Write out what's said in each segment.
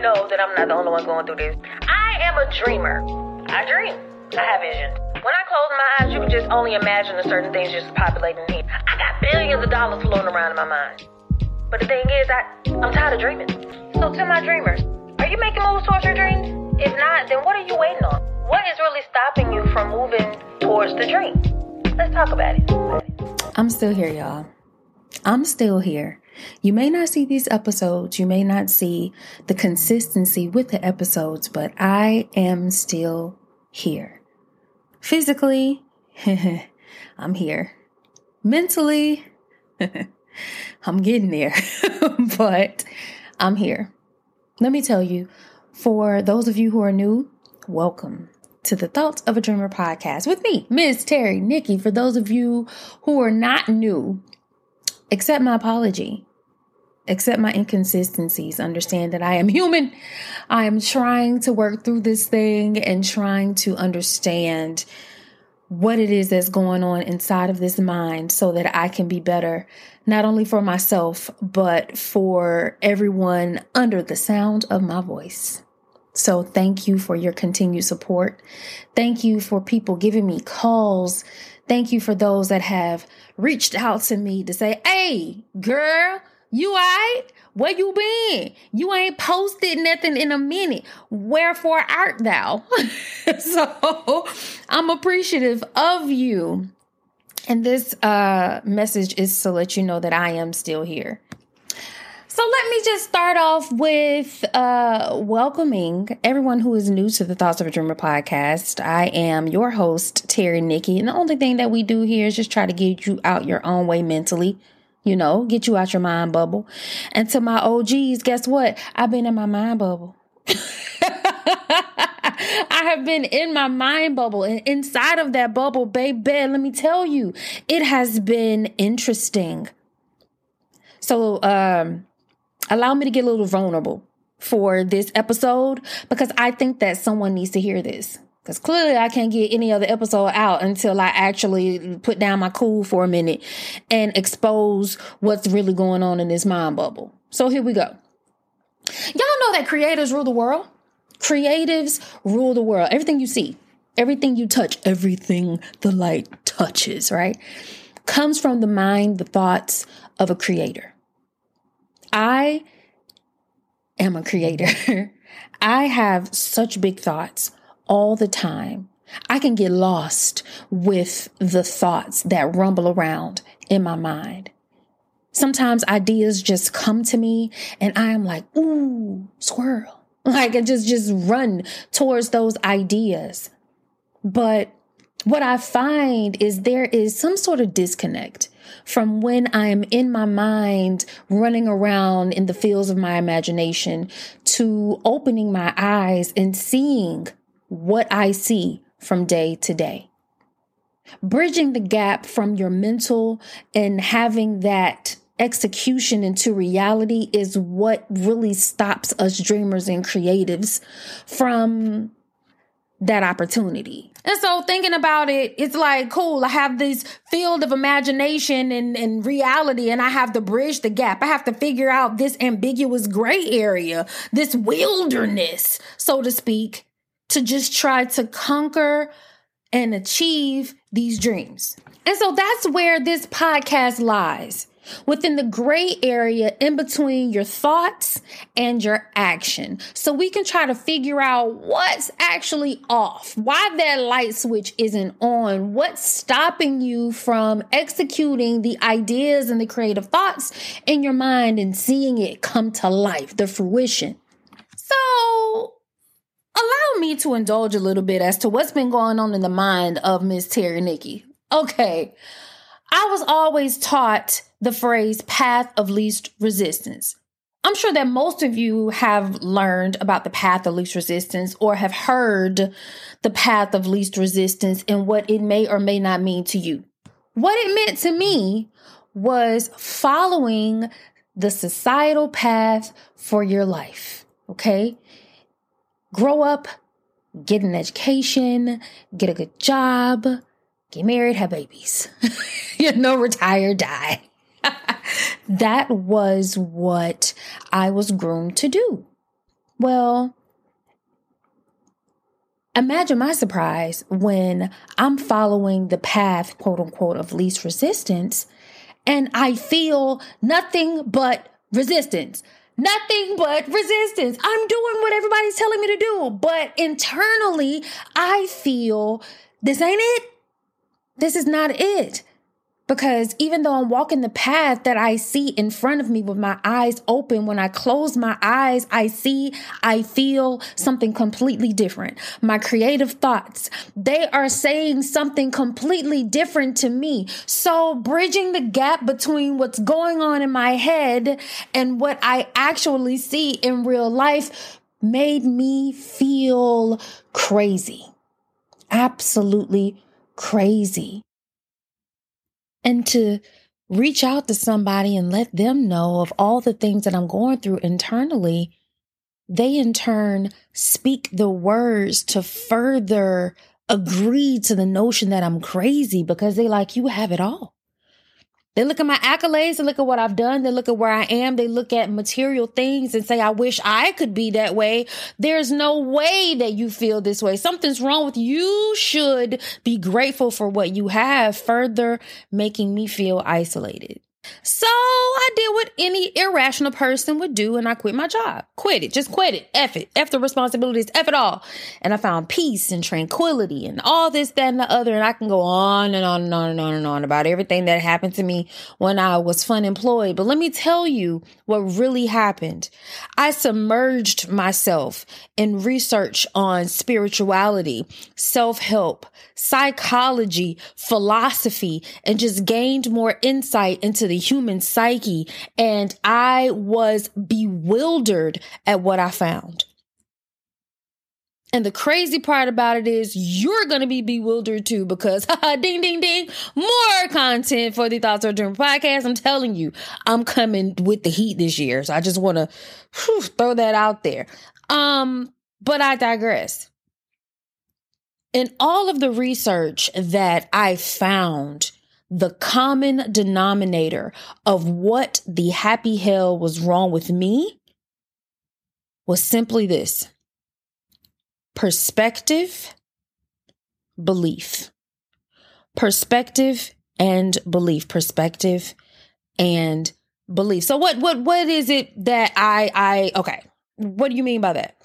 know that I'm not the only one going through this. I am a dreamer. I dream. I have visions. When I close my eyes, you can just only imagine the certain things just populating here. I got billions of dollars floating around in my mind. But the thing is, I, I'm tired of dreaming. So to my dreamers, are you making moves towards your dreams? If not, then what are you waiting on? What is really stopping you from moving towards the dream? Let's talk about it. I'm still here, y'all. I'm still here. You may not see these episodes, you may not see the consistency with the episodes, but I am still here. Physically, I'm here. Mentally, I'm getting there, but I'm here. Let me tell you, for those of you who are new, welcome to the Thoughts of a Dreamer podcast with me, Miss Terry Nikki. For those of you who are not new, accept my apology. Accept my inconsistencies. Understand that I am human. I am trying to work through this thing and trying to understand what it is that's going on inside of this mind so that I can be better, not only for myself, but for everyone under the sound of my voice. So thank you for your continued support. Thank you for people giving me calls. Thank you for those that have reached out to me to say, Hey, girl, you alright? Where you been? You ain't posted nothing in a minute. Wherefore art thou? so I'm appreciative of you. And this uh, message is to let you know that I am still here. So let me just start off with uh, welcoming everyone who is new to the Thoughts of a Dreamer podcast. I am your host, Terry Nikki, and the only thing that we do here is just try to get you out your own way mentally. You know, get you out your mind bubble. And to my OGs, guess what? I've been in my mind bubble. I have been in my mind bubble and inside of that bubble, baby, let me tell you, it has been interesting. So, um, allow me to get a little vulnerable for this episode because I think that someone needs to hear this. Because clearly I can't get any other episode out until I actually put down my cool for a minute and expose what's really going on in this mind bubble. So here we go. Y'all know that creators rule the world. Creatives rule the world. Everything you see, everything you touch, everything the light touches, right? Comes from the mind, the thoughts of a creator. I am a creator. I have such big thoughts all the time. I can get lost with the thoughts that rumble around in my mind. Sometimes ideas just come to me and I am like, ooh, squirrel. Like I just, just run towards those ideas. But what I find is there is some sort of disconnect from when I am in my mind running around in the fields of my imagination to opening my eyes and seeing what I see from day to day. Bridging the gap from your mental and having that execution into reality is what really stops us dreamers and creatives from that opportunity. And so thinking about it, it's like, cool, I have this field of imagination and, and reality, and I have to bridge the gap. I have to figure out this ambiguous gray area, this wilderness, so to speak, to just try to conquer and achieve these dreams. And so that's where this podcast lies within the gray area in between your thoughts and your action. So we can try to figure out what's actually off, why that light switch isn't on, what's stopping you from executing the ideas and the creative thoughts in your mind and seeing it come to life, the fruition. So allow me to indulge a little bit as to what's been going on in the mind of Miss Terry Nikki. Okay. I was always taught the phrase path of least resistance. I'm sure that most of you have learned about the path of least resistance or have heard the path of least resistance and what it may or may not mean to you. What it meant to me was following the societal path for your life. Okay. Grow up, get an education, get a good job, get married, have babies. you know, retire, die. that was what I was groomed to do. Well, imagine my surprise when I'm following the path, quote unquote, of least resistance, and I feel nothing but resistance. Nothing but resistance. I'm doing what everybody's telling me to do. But internally, I feel this ain't it. This is not it. Because even though I'm walking the path that I see in front of me with my eyes open, when I close my eyes, I see, I feel something completely different. My creative thoughts, they are saying something completely different to me. So bridging the gap between what's going on in my head and what I actually see in real life made me feel crazy. Absolutely crazy and to reach out to somebody and let them know of all the things that I'm going through internally, they in turn speak the words to further agree to the notion that I'm crazy because they like, you have it all. They look at my accolades, they look at what I've done, they look at where I am, they look at material things and say, I wish I could be that way. There's no way that you feel this way. Something's wrong with you. You should be grateful for what you have, further making me feel isolated. So I did what any irrational person would do and I quit my job. Quit it. Just quit it. F it. F the responsibilities. F it all. And I found peace and tranquility and all this, that, and the other. And I can go on and on and on and on and on about everything that happened to me when I was fun employed. But let me tell you what really happened. I submerged myself in research on spirituality, self help, psychology, philosophy, and just gained more insight into the human psyche. And I was bewildered at what I found. And the crazy part about it is you're going to be bewildered too because ding, ding, ding, more content for the Thoughts of a Dreamer podcast. I'm telling you, I'm coming with the heat this year. So I just want to throw that out there. Um, but I digress. In all of the research that I found, the common denominator of what the happy hell was wrong with me was simply this perspective, belief. Perspective and belief. Perspective and belief. So what what what is it that I I okay. What do you mean by that?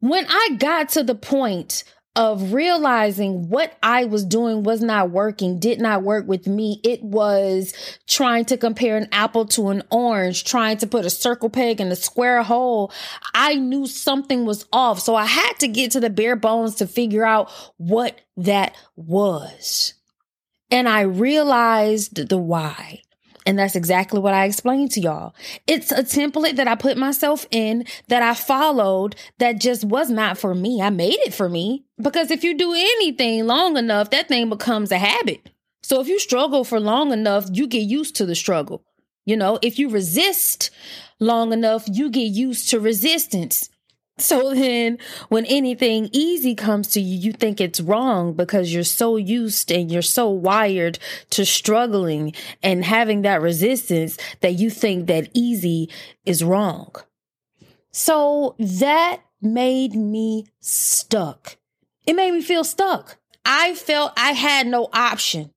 When I got to the point of realizing what I was doing was not working, did not work with me. It was trying to compare an apple to an orange, trying to put a circle peg in a square hole. I knew something was off. So I had to get to the bare bones to figure out what that was. And I realized the why. And that's exactly what I explained to y'all. It's a template that I put myself in that I followed that just was not for me. I made it for me because if you do anything long enough, that thing becomes a habit. So if you struggle for long enough, you get used to the struggle. You know, if you resist long enough, you get used to resistance. So then when anything easy comes to you, you think it's wrong because you're so used and you're so wired to struggling and having that resistance that you think that easy is wrong. So that made me stuck. It made me feel stuck. I felt I had no option.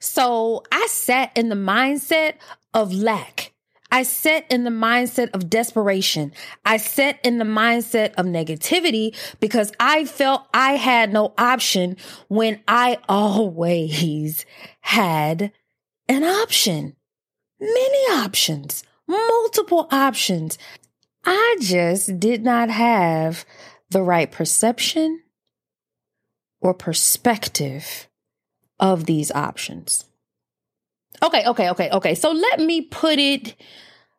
So I sat in the mindset of lack. I sat in the mindset of desperation. I sat in the mindset of negativity because I felt I had no option when I always had an option. Many options, multiple options. I just did not have the right perception or perspective of these options. Okay, okay, okay, okay. So let me put it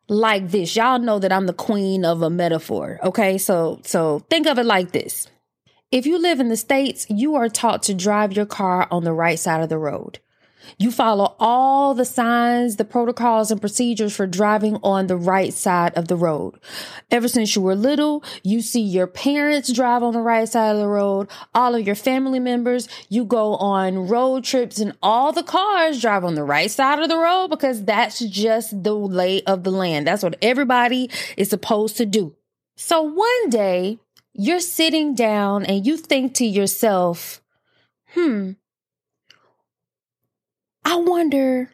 like this. Y'all know that I'm the queen of a metaphor. Okay. So, so think of it like this. If you live in the States, you are taught to drive your car on the right side of the road. You follow all the signs, the protocols, and procedures for driving on the right side of the road. Ever since you were little, you see your parents drive on the right side of the road, all of your family members, you go on road trips, and all the cars drive on the right side of the road because that's just the lay of the land. That's what everybody is supposed to do. So one day, you're sitting down and you think to yourself, hmm, I wonder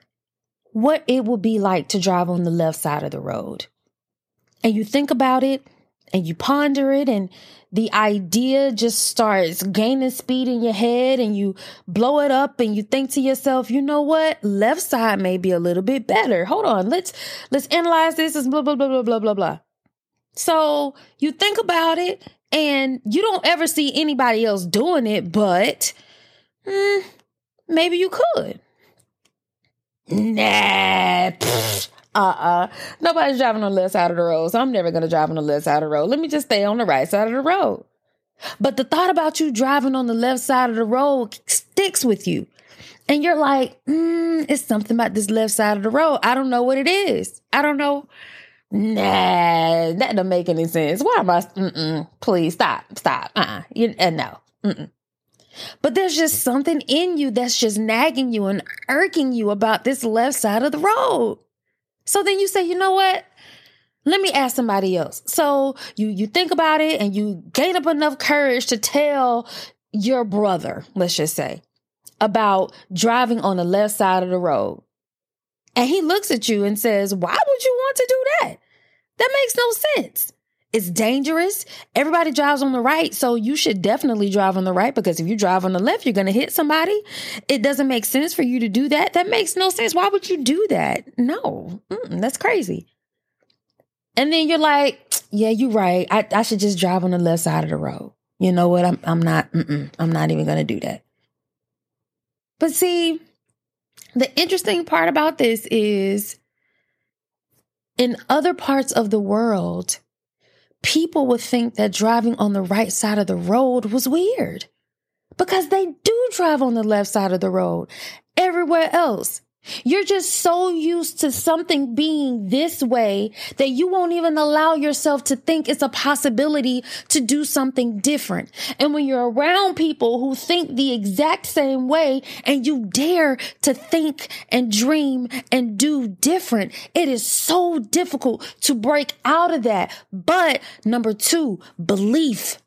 what it would be like to drive on the left side of the road. And you think about it and you ponder it, and the idea just starts gaining speed in your head, and you blow it up, and you think to yourself, you know what? Left side may be a little bit better. Hold on, let's let's analyze this as blah blah blah blah blah blah blah. So you think about it, and you don't ever see anybody else doing it, but hmm, maybe you could. Nah. Uh-uh. Nobody's driving on the left side of the road, so I'm never gonna drive on the left side of the road. Let me just stay on the right side of the road. But the thought about you driving on the left side of the road sticks with you. And you're like, mm, it's something about this left side of the road. I don't know what it is. I don't know. Nah, that don't make any sense. Why am I? Mm-mm, please stop, stop. Uh-uh. You, uh, no. Mm-mm. But there's just something in you that's just nagging you and irking you about this left side of the road. So then you say, you know what? Let me ask somebody else. So you you think about it and you gain up enough courage to tell your brother, let's just say, about driving on the left side of the road. And he looks at you and says, Why would you want to do that? That makes no sense. It's dangerous. Everybody drives on the right, so you should definitely drive on the right because if you drive on the left, you're going to hit somebody. It doesn't make sense for you to do that. That makes no sense. Why would you do that? No, Mm-mm, that's crazy. And then you're like, yeah, you're right. I, I should just drive on the left side of the road. You know what? I'm I'm not. I'm not even going to do that. But see, the interesting part about this is in other parts of the world people would think that driving on the right side of the road was weird because they do drive on the left side of the road everywhere else. You're just so used to something being this way that you won't even allow yourself to think it's a possibility to do something different. And when you're around people who think the exact same way and you dare to think and dream and do different, it is so difficult to break out of that. But number two, belief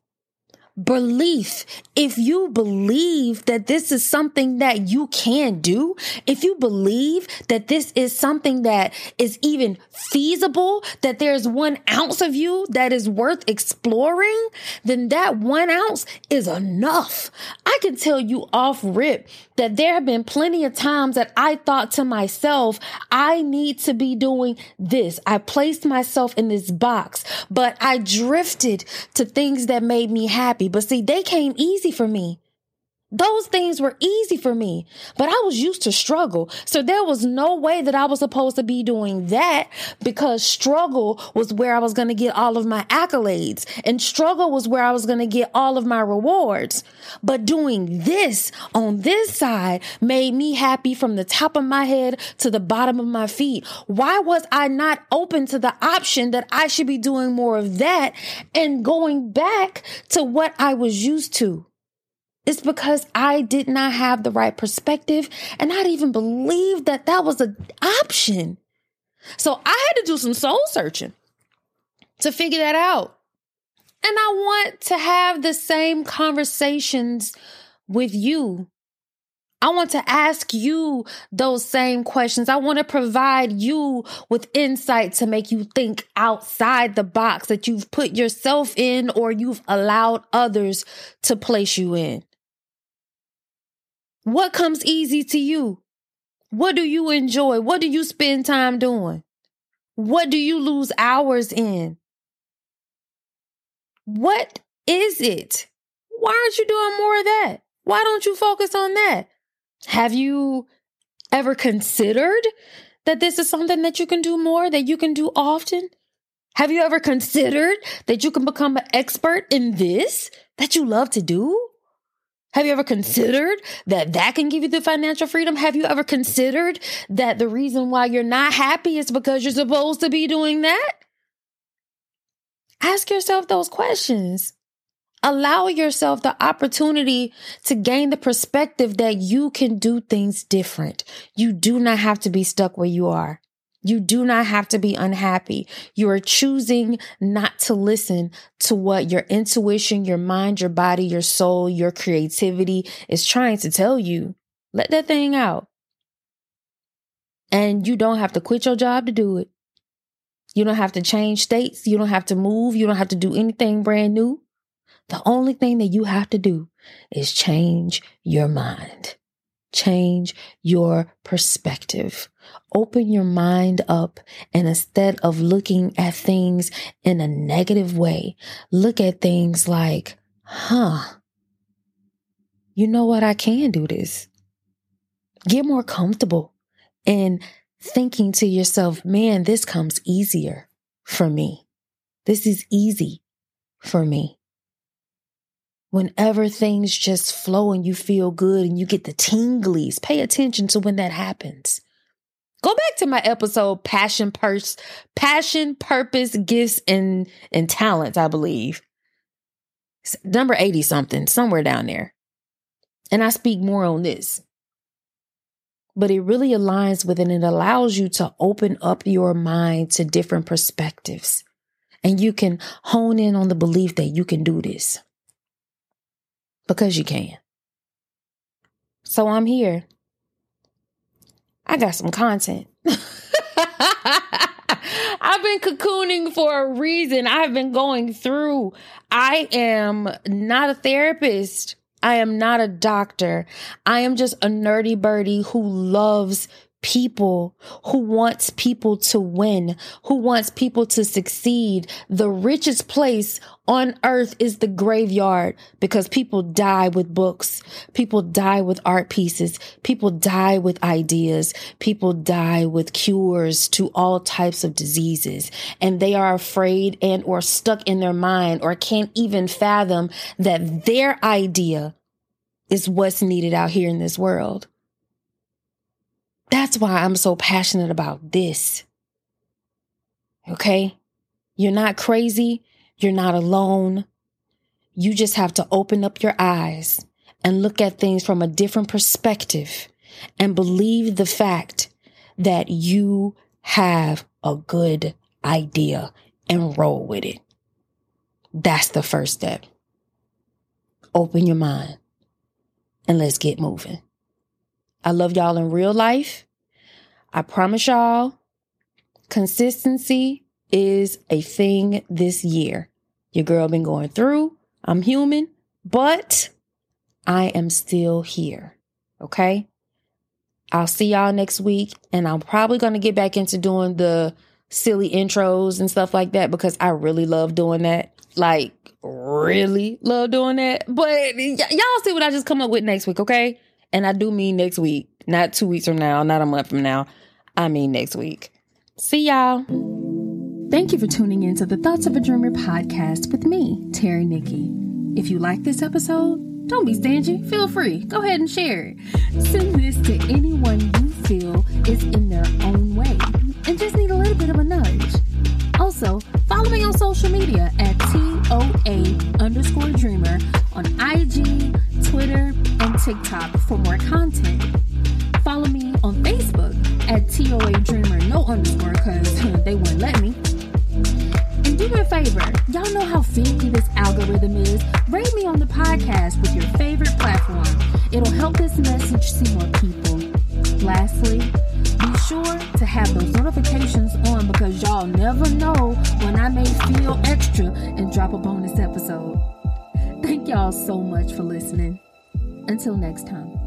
belief. If you believe that this is something that you can do, if you believe that this is something that is even feasible, that there's one ounce of you that is worth exploring, then that one ounce is enough. I can tell you off rip that there have been plenty of times that I thought to myself, I need to be doing this. I placed myself in this box, but I drifted to things that made me happy. But see, they came easy for me. Those things were easy for me, but I was used to struggle. So there was no way that I was supposed to be doing that because struggle was where I was going to get all of my accolades and struggle was where I was going to get all of my rewards. But doing this on this side made me happy from the top of my head to the bottom of my feet. Why was I not open to the option that I should be doing more of that and going back to what I was used to? It's because I did not have the right perspective and I didn't even believe that that was an option. So I had to do some soul searching to figure that out. And I want to have the same conversations with you. I want to ask you those same questions. I want to provide you with insight to make you think outside the box that you've put yourself in or you've allowed others to place you in. What comes easy to you? What do you enjoy? What do you spend time doing? What do you lose hours in? What is it? Why aren't you doing more of that? Why don't you focus on that? Have you ever considered that this is something that you can do more, that you can do often? Have you ever considered that you can become an expert in this that you love to do? Have you ever considered that that can give you the financial freedom? Have you ever considered that the reason why you're not happy is because you're supposed to be doing that? Ask yourself those questions. Allow yourself the opportunity to gain the perspective that you can do things different. You do not have to be stuck where you are. You do not have to be unhappy. You are choosing not to listen to what your intuition, your mind, your body, your soul, your creativity is trying to tell you. Let that thing out. And you don't have to quit your job to do it. You don't have to change states. You don't have to move. You don't have to do anything brand new. The only thing that you have to do is change your mind. Change your perspective. Open your mind up and instead of looking at things in a negative way, look at things like, huh, you know what? I can do this. Get more comfortable in thinking to yourself, man, this comes easier for me. This is easy for me. Whenever things just flow and you feel good and you get the tinglies, pay attention to when that happens. Go back to my episode passion purse passion purpose gifts and and talents I believe. number 80 something somewhere down there. And I speak more on this. But it really aligns with it and it allows you to open up your mind to different perspectives. And you can hone in on the belief that you can do this. Because you can. So I'm here I got some content. I've been cocooning for a reason. I've been going through. I am not a therapist. I am not a doctor. I am just a nerdy birdie who loves people, who wants people to win, who wants people to succeed. The richest place on earth is the graveyard because people die with books. People die with art pieces. People die with ideas. People die with cures to all types of diseases. And they are afraid and or stuck in their mind or can't even fathom that their idea is what's needed out here in this world. That's why I'm so passionate about this. Okay? You're not crazy. You're not alone. You just have to open up your eyes and look at things from a different perspective and believe the fact that you have a good idea and roll with it. That's the first step. Open your mind and let's get moving. I love y'all in real life. I promise y'all, consistency is a thing this year. Your girl been going through. I'm human, but I am still here. Okay. I'll see y'all next week. And I'm probably going to get back into doing the silly intros and stuff like that because I really love doing that. Like, really love doing that. But y- y'all see what I just come up with next week. Okay. And I do mean next week, not two weeks from now, not a month from now. I mean next week. See y'all. Thank you for tuning in to the Thoughts of a Dreamer podcast with me, Terry Nikki. If you like this episode, don't be stingy. Feel free. Go ahead and share it. Send this to anyone you feel is in their own way and just need a little bit of a nudge. Also, follow me on social media at TOA underscore dreamer on IG, Twitter, and TikTok for more content. Next time.